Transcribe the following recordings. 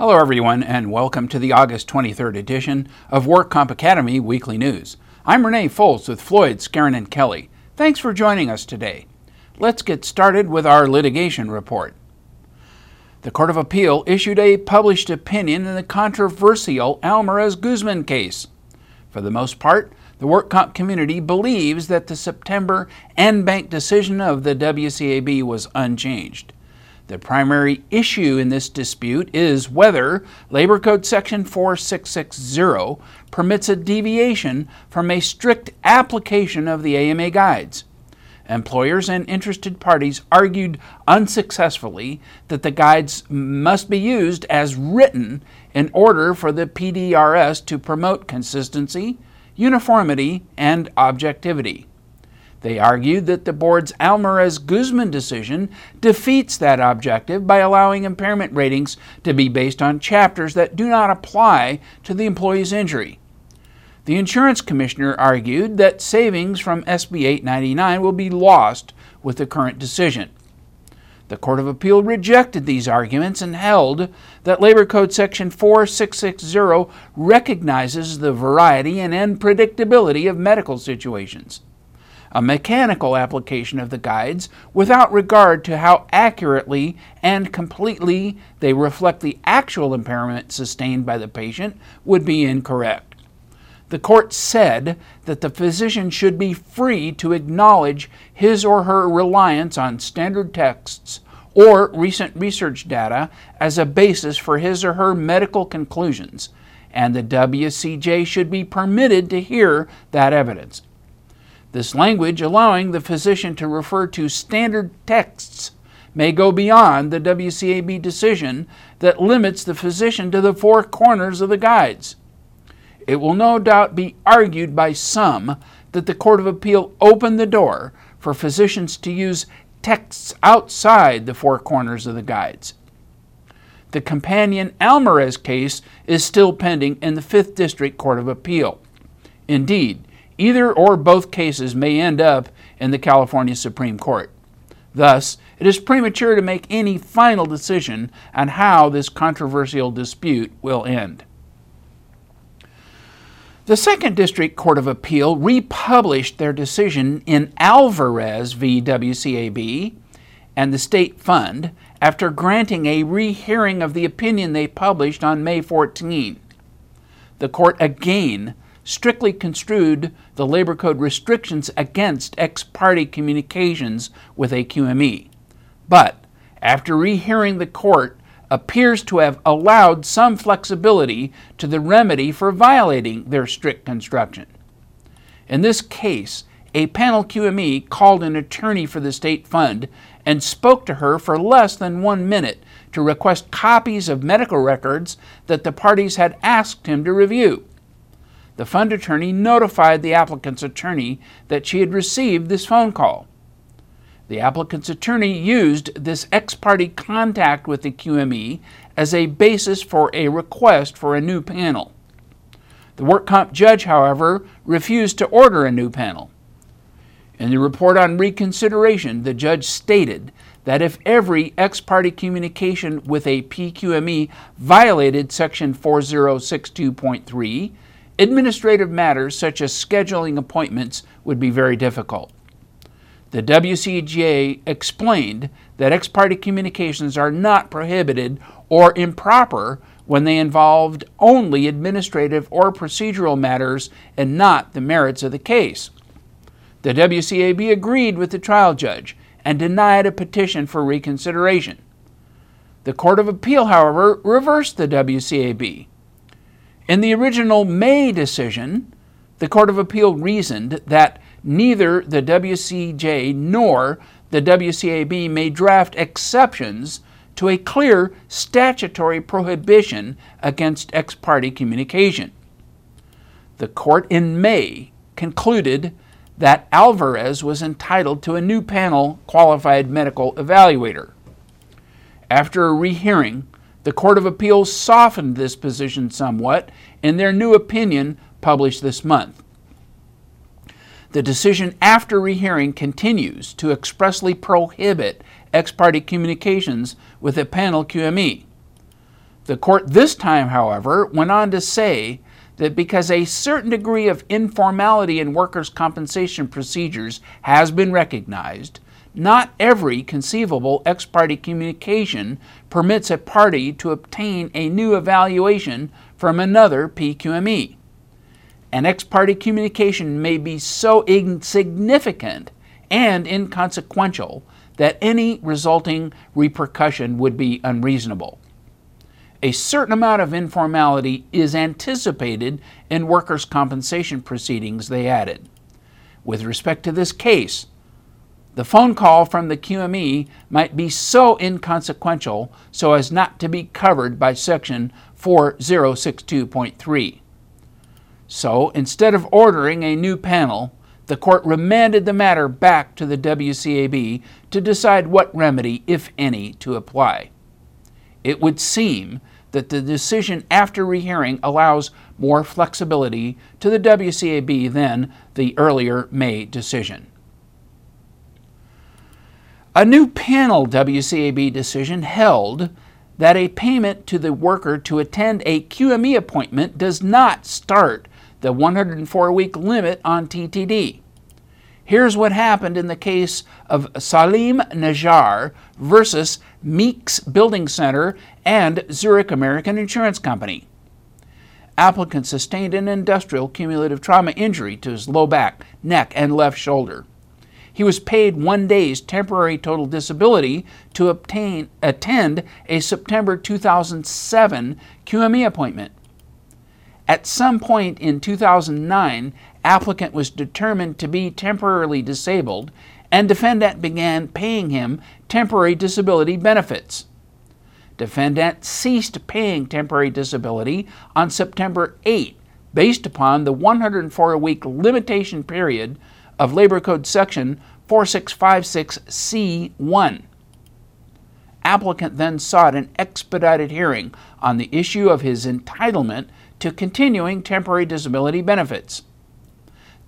Hello, everyone, and welcome to the August 23rd edition of Work Comp Academy Weekly News. I'm Renee Foltz with Floyd, Skeren, and Kelly. Thanks for joining us today. Let's get started with our litigation report. The Court of Appeal issued a published opinion in the controversial Almaraz Guzman case. For the most part, the work comp community believes that the September en banc decision of the WCAB was unchanged. The primary issue in this dispute is whether Labor Code Section 4660 permits a deviation from a strict application of the AMA guides. Employers and interested parties argued unsuccessfully that the guides must be used as written in order for the PDRS to promote consistency, uniformity, and objectivity. They argued that the board's Almaraz Guzman decision defeats that objective by allowing impairment ratings to be based on chapters that do not apply to the employee's injury. The insurance commissioner argued that savings from SB 899 will be lost with the current decision. The Court of Appeal rejected these arguments and held that Labor Code Section 4660 recognizes the variety and unpredictability of medical situations a mechanical application of the guides without regard to how accurately and completely they reflect the actual impairment sustained by the patient would be incorrect. The court said that the physician should be free to acknowledge his or her reliance on standard texts or recent research data as a basis for his or her medical conclusions, and the WCJ should be permitted to hear that evidence. This language, allowing the physician to refer to standard texts, may go beyond the WCAB decision that limits the physician to the four corners of the guides. It will no doubt be argued by some that the Court of Appeal opened the door for physicians to use texts outside the four corners of the guides. The companion Almaraz case is still pending in the 5th District Court of Appeal. Indeed, Either or both cases may end up in the California Supreme Court. Thus, it is premature to make any final decision on how this controversial dispute will end. The Second District Court of Appeal republished their decision in Alvarez v. WCAB and the State Fund after granting a rehearing of the opinion they published on May 14. The court again strictly construed the Labor Code restrictions against ex parte communications with a QME. But after rehearing the court appears to have allowed some flexibility to the remedy for violating their strict construction. In this case, a panel QME called an attorney for the state fund and spoke to her for less than one minute to request copies of medical records that the parties had asked him to review the fund attorney notified the applicant's attorney that she had received this phone call. The applicant's attorney used this ex parte contact with the QME as a basis for a request for a new panel. The work comp judge, however, refused to order a new panel. In the report on reconsideration, the judge stated that if every ex parte communication with a PQME violated Section 4062.3, administrative matters such as scheduling appointments would be very difficult. The WCJ explained that ex parte communications are not prohibited or improper when they involved only administrative or procedural matters and not the merits of the case. The WCAB agreed with the trial judge and denied a petition for reconsideration. The Court of Appeal, however, reversed the WCAB in the original May decision, the Court of Appeal reasoned that neither the WCJ nor the WCAB may draft exceptions to a clear statutory prohibition against ex parte communication. The court in May concluded that Alvarez was entitled to a new panel qualified medical evaluator. After a rehearing, the Court of Appeals softened this position somewhat in their new opinion published this month. The decision after rehearing continues to expressly prohibit ex parte communications with a panel QME. The court this time, however, went on to say that because a certain degree of informality in workers' compensation procedures has been recognized, not every conceivable ex parte communication permits a party to obtain a new evaluation from another PQME. An ex parte communication may be so insignificant and inconsequential that any resulting repercussion would be unreasonable. A certain amount of informality is anticipated in workers' compensation proceedings, they added. With respect to this case, the phone call from the QME might be so inconsequential so as not to be covered by Section 4062.3. So, instead of ordering a new panel, the court remanded the matter back to the WCAB to decide what remedy, if any, to apply. It would seem that the decision after rehearing allows more flexibility to the WCAB than the earlier May decision. A new panel WCAB decision held that a payment to the worker to attend a QME appointment does not start the 104 week limit on TTD. Here's what happened in the case of Salim Najjar versus Meeks Building Center and Zurich American Insurance Company. Applicant sustained an industrial cumulative trauma injury to his low back, neck, and left shoulder. He was paid one day's temporary total disability to obtain, attend a September 2007 QME appointment. At some point in 2009, applicant was determined to be temporarily disabled and defendant began paying him temporary disability benefits. Defendant ceased paying temporary disability on September 8 based upon the 104 week limitation period of Labor Code section 4656C1. Applicant then sought an expedited hearing on the issue of his entitlement to continuing temporary disability benefits.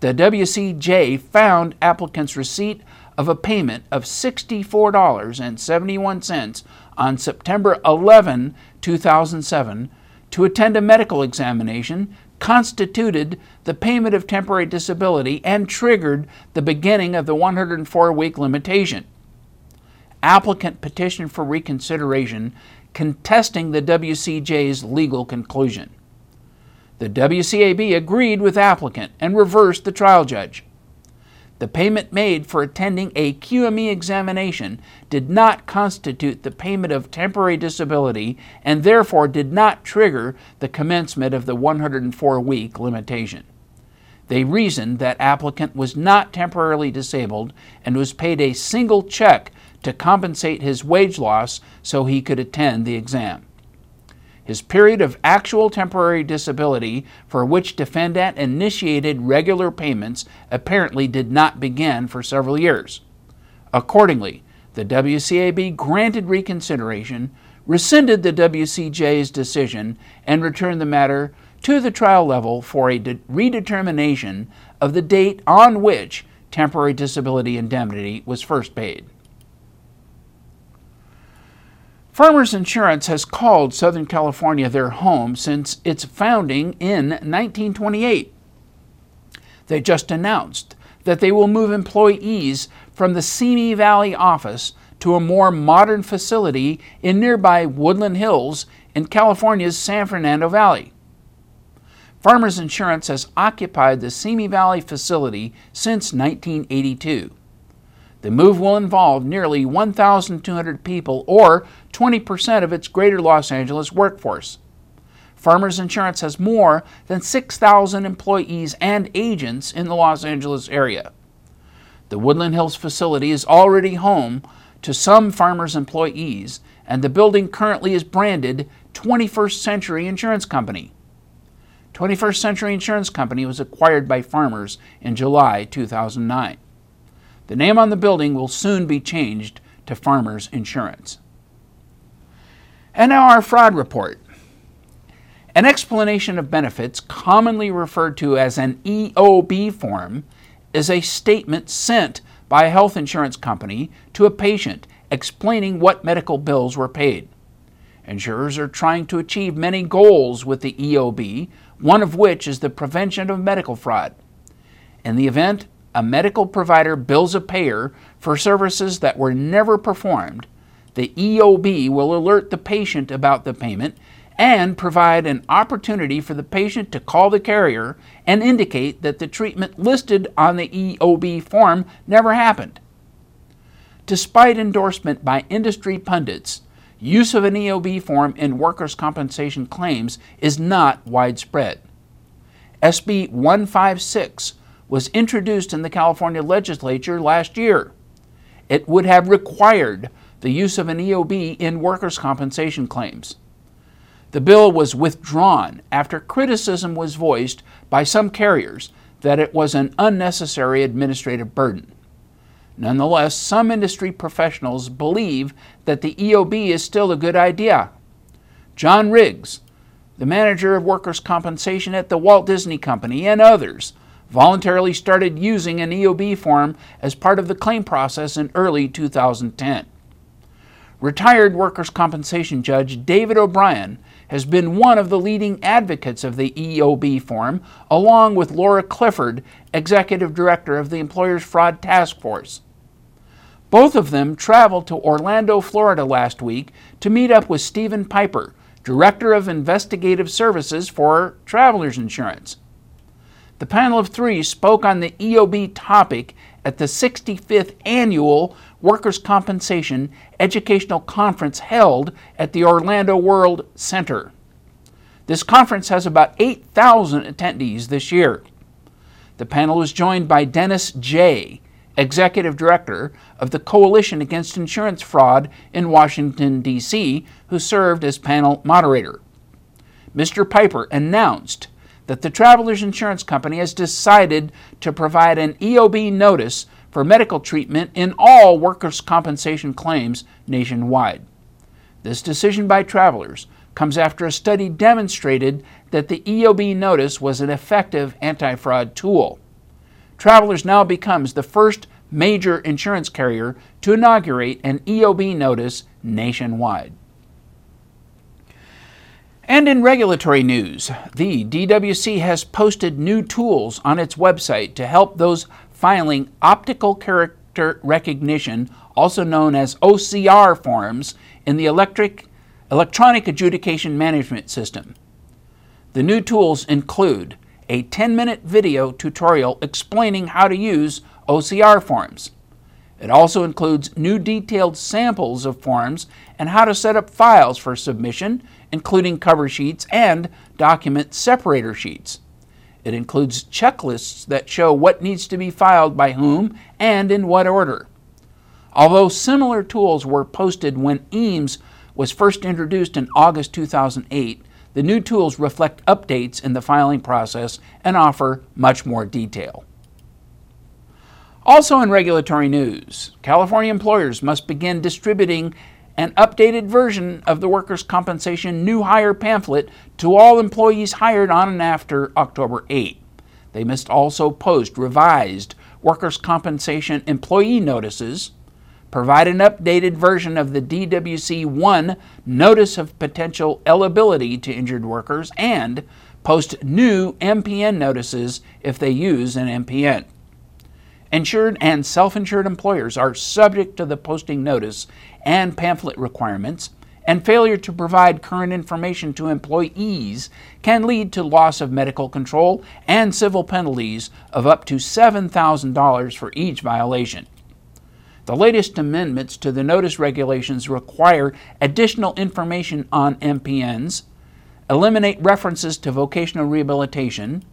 The WCJ found applicant's receipt of a payment of $64.71 on September 11, 2007, to attend a medical examination constituted the payment of temporary disability and triggered the beginning of the 104 week limitation. Applicant petitioned for reconsideration contesting the WCJ's legal conclusion. The WCAB agreed with applicant and reversed the trial judge. The payment made for attending a QME examination did not constitute the payment of temporary disability and therefore did not trigger the commencement of the 104 week limitation. They reasoned that applicant was not temporarily disabled and was paid a single check to compensate his wage loss so he could attend the exam. His period of actual temporary disability for which defendant initiated regular payments apparently did not begin for several years. Accordingly, the WCAB granted reconsideration, rescinded the WCJ's decision, and returned the matter to the trial level for a de- redetermination of the date on which temporary disability indemnity was first paid. Farmers Insurance has called Southern California their home since its founding in 1928. They just announced that they will move employees from the Simi Valley office to a more modern facility in nearby Woodland Hills in California's San Fernando Valley. Farmers Insurance has occupied the Simi Valley facility since 1982. The move will involve nearly 1,200 people, or 20% of its greater Los Angeles workforce. Farmers Insurance has more than 6,000 employees and agents in the Los Angeles area. The Woodland Hills facility is already home to some Farmers employees, and the building currently is branded 21st Century Insurance Company. 21st Century Insurance Company was acquired by Farmers in July 2009. The name on the building will soon be changed to Farmers Insurance. And now our fraud report. An explanation of benefits, commonly referred to as an EOB form, is a statement sent by a health insurance company to a patient explaining what medical bills were paid. Insurers are trying to achieve many goals with the EOB, one of which is the prevention of medical fraud. In the event a medical provider bills a payer for services that were never performed, the EOB will alert the patient about the payment and provide an opportunity for the patient to call the carrier and indicate that the treatment listed on the EOB form never happened. Despite endorsement by industry pundits, use of an EOB form in workers' compensation claims is not widespread. SB 156 was introduced in the California legislature last year. It would have required the use of an EOB in workers' compensation claims. The bill was withdrawn after criticism was voiced by some carriers that it was an unnecessary administrative burden. Nonetheless, some industry professionals believe that the EOB is still a good idea. John Riggs, the manager of workers' compensation at the Walt Disney Company, and others voluntarily started using an EOB form as part of the claim process in early 2010. Retired workers' compensation judge David O'Brien has been one of the leading advocates of the EOB form, along with Laura Clifford, executive director of the Employers Fraud Task Force. Both of them traveled to Orlando, Florida last week to meet up with Stephen Piper, director of investigative services for Travelers Insurance. The panel of three spoke on the EOB topic at the 65th annual Workers' Compensation Educational Conference held at the Orlando World Center. This conference has about 8,000 attendees this year. The panel was joined by Dennis Jay, Executive Director of the Coalition Against Insurance Fraud in Washington, D.C., who served as panel moderator. Mr. Piper announced that the Travelers Insurance Company has decided to provide an EOB notice for medical treatment in all workers' compensation claims nationwide. This decision by travelers comes after a study demonstrated that the EOB notice was an effective anti fraud tool. Travelers now becomes the first major insurance carrier to inaugurate an EOB notice nationwide. And in regulatory news, the DWC has posted new tools on its website to help those filing optical character recognition, also known as OCR forms, in the electric, electronic adjudication management system. The new tools include a 10 minute video tutorial explaining how to use OCR forms. It also includes new detailed samples of forms and how to set up files for submission, including cover sheets and document separator sheets. It includes checklists that show what needs to be filed by whom and in what order. Although similar tools were posted when EAMS was first introduced in August 2008, the new tools reflect updates in the filing process and offer much more detail. Also, in regulatory news, California employers must begin distributing an updated version of the workers' compensation new hire pamphlet to all employees hired on and after October 8. They must also post revised workers' compensation employee notices, provide an updated version of the DWC 1 Notice of Potential Eligibility to Injured Workers, and post new MPN notices if they use an MPN. Insured and self insured employers are subject to the posting notice and pamphlet requirements, and failure to provide current information to employees can lead to loss of medical control and civil penalties of up to $7,000 for each violation. The latest amendments to the notice regulations require additional information on MPNs, eliminate references to vocational rehabilitation,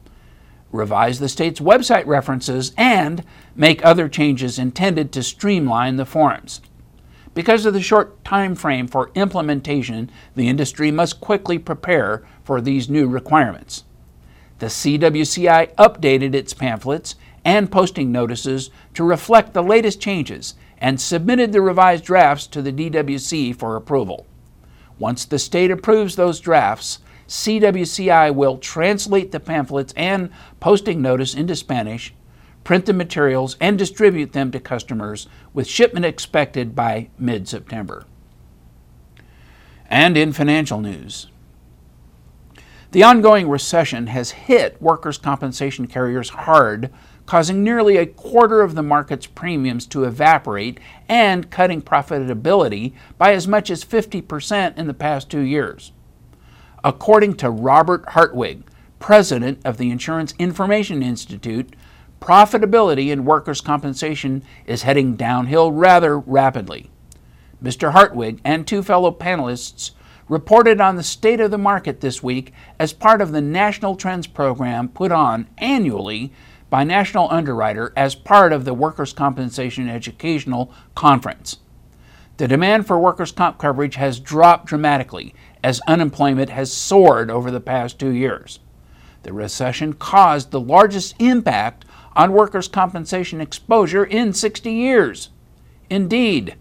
revise the state's website references, and make other changes intended to streamline the forms. Because of the short time frame for implementation, the industry must quickly prepare for these new requirements. The CWCI updated its pamphlets and posting notices to reflect the latest changes and submitted the revised drafts to the DWC for approval. Once the state approves those drafts, CWCI will translate the pamphlets and posting notice into Spanish, print the materials, and distribute them to customers with shipment expected by mid September. And in financial news, the ongoing recession has hit workers' compensation carriers hard, causing nearly a quarter of the market's premiums to evaporate and cutting profitability by as much as 50% in the past two years. According to Robert Hartwig, president of the Insurance Information Institute, profitability in workers' compensation is heading downhill rather rapidly. Mr. Hartwig and two fellow panelists reported on the state of the market this week as part of the National Trends program put on annually by National Underwriter as part of the Workers' Compensation Educational Conference. The demand for workers' comp coverage has dropped dramatically as unemployment has soared over the past two years. The recession caused the largest impact on workers' compensation exposure in 60 years. Indeed,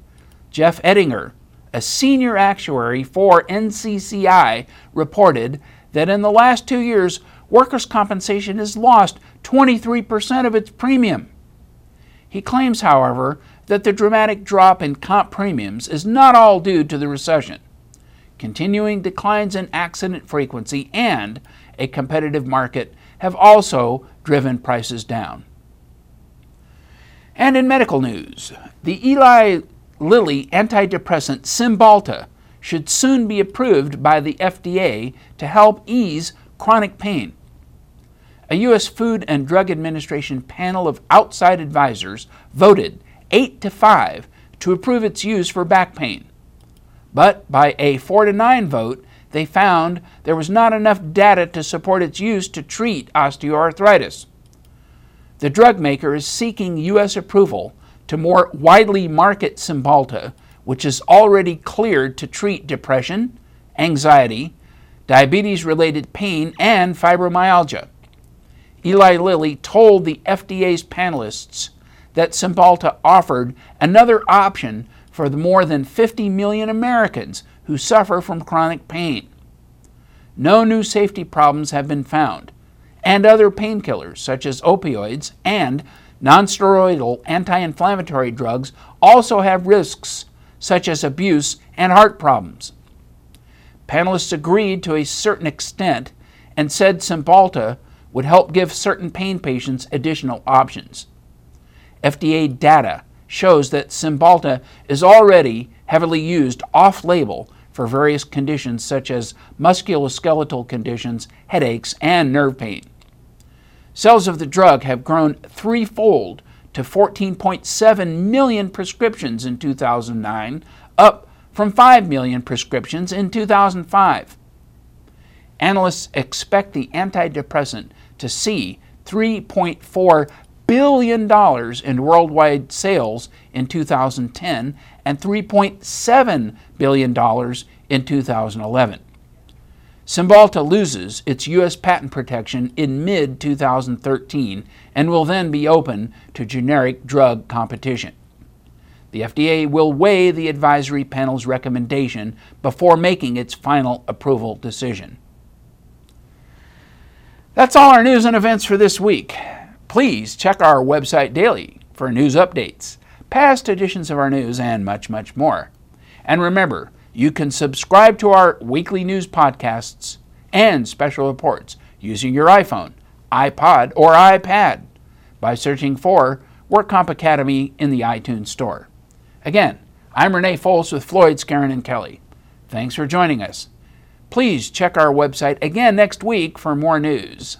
Jeff Eddinger, a senior actuary for NCCI, reported that in the last two years, workers' compensation has lost 23% of its premium. He claims, however, that the dramatic drop in comp premiums is not all due to the recession. Continuing declines in accident frequency and a competitive market have also driven prices down. And in medical news, the Eli Lilly antidepressant Cymbalta should soon be approved by the FDA to help ease chronic pain. A U.S. Food and Drug Administration panel of outside advisors voted 8 to 5 to approve its use for back pain. But by a 4 to 9 vote, they found there was not enough data to support its use to treat osteoarthritis. The drug maker is seeking U.S. approval to more widely market Cymbalta, which is already cleared to treat depression, anxiety, diabetes related pain, and fibromyalgia. Eli Lilly told the FDA's panelists that Cymbalta offered another option for the more than 50 million Americans who suffer from chronic pain. No new safety problems have been found, and other painkillers, such as opioids and nonsteroidal anti inflammatory drugs, also have risks such as abuse and heart problems. Panelists agreed to a certain extent and said Cymbalta would help give certain pain patients additional options. FDA data shows that Cymbalta is already heavily used off label for various conditions such as musculoskeletal conditions, headaches, and nerve pain. Sales of the drug have grown threefold to 14.7 million prescriptions in 2009, up from 5 million prescriptions in 2005. Analysts expect the antidepressant to see $3.4 billion in worldwide sales in 2010 and $3.7 billion in 2011. Cymbalta loses its U.S. patent protection in mid 2013 and will then be open to generic drug competition. The FDA will weigh the advisory panel's recommendation before making its final approval decision. That's all our news and events for this week. Please check our website daily for news updates, past editions of our news, and much, much more. And remember, you can subscribe to our weekly news podcasts and special reports using your iPhone, iPod, or iPad by searching for WorkComp Academy in the iTunes Store. Again, I'm Renee Foles with Floyd, Skeren, and Kelly. Thanks for joining us. Please check our website again next week for more news.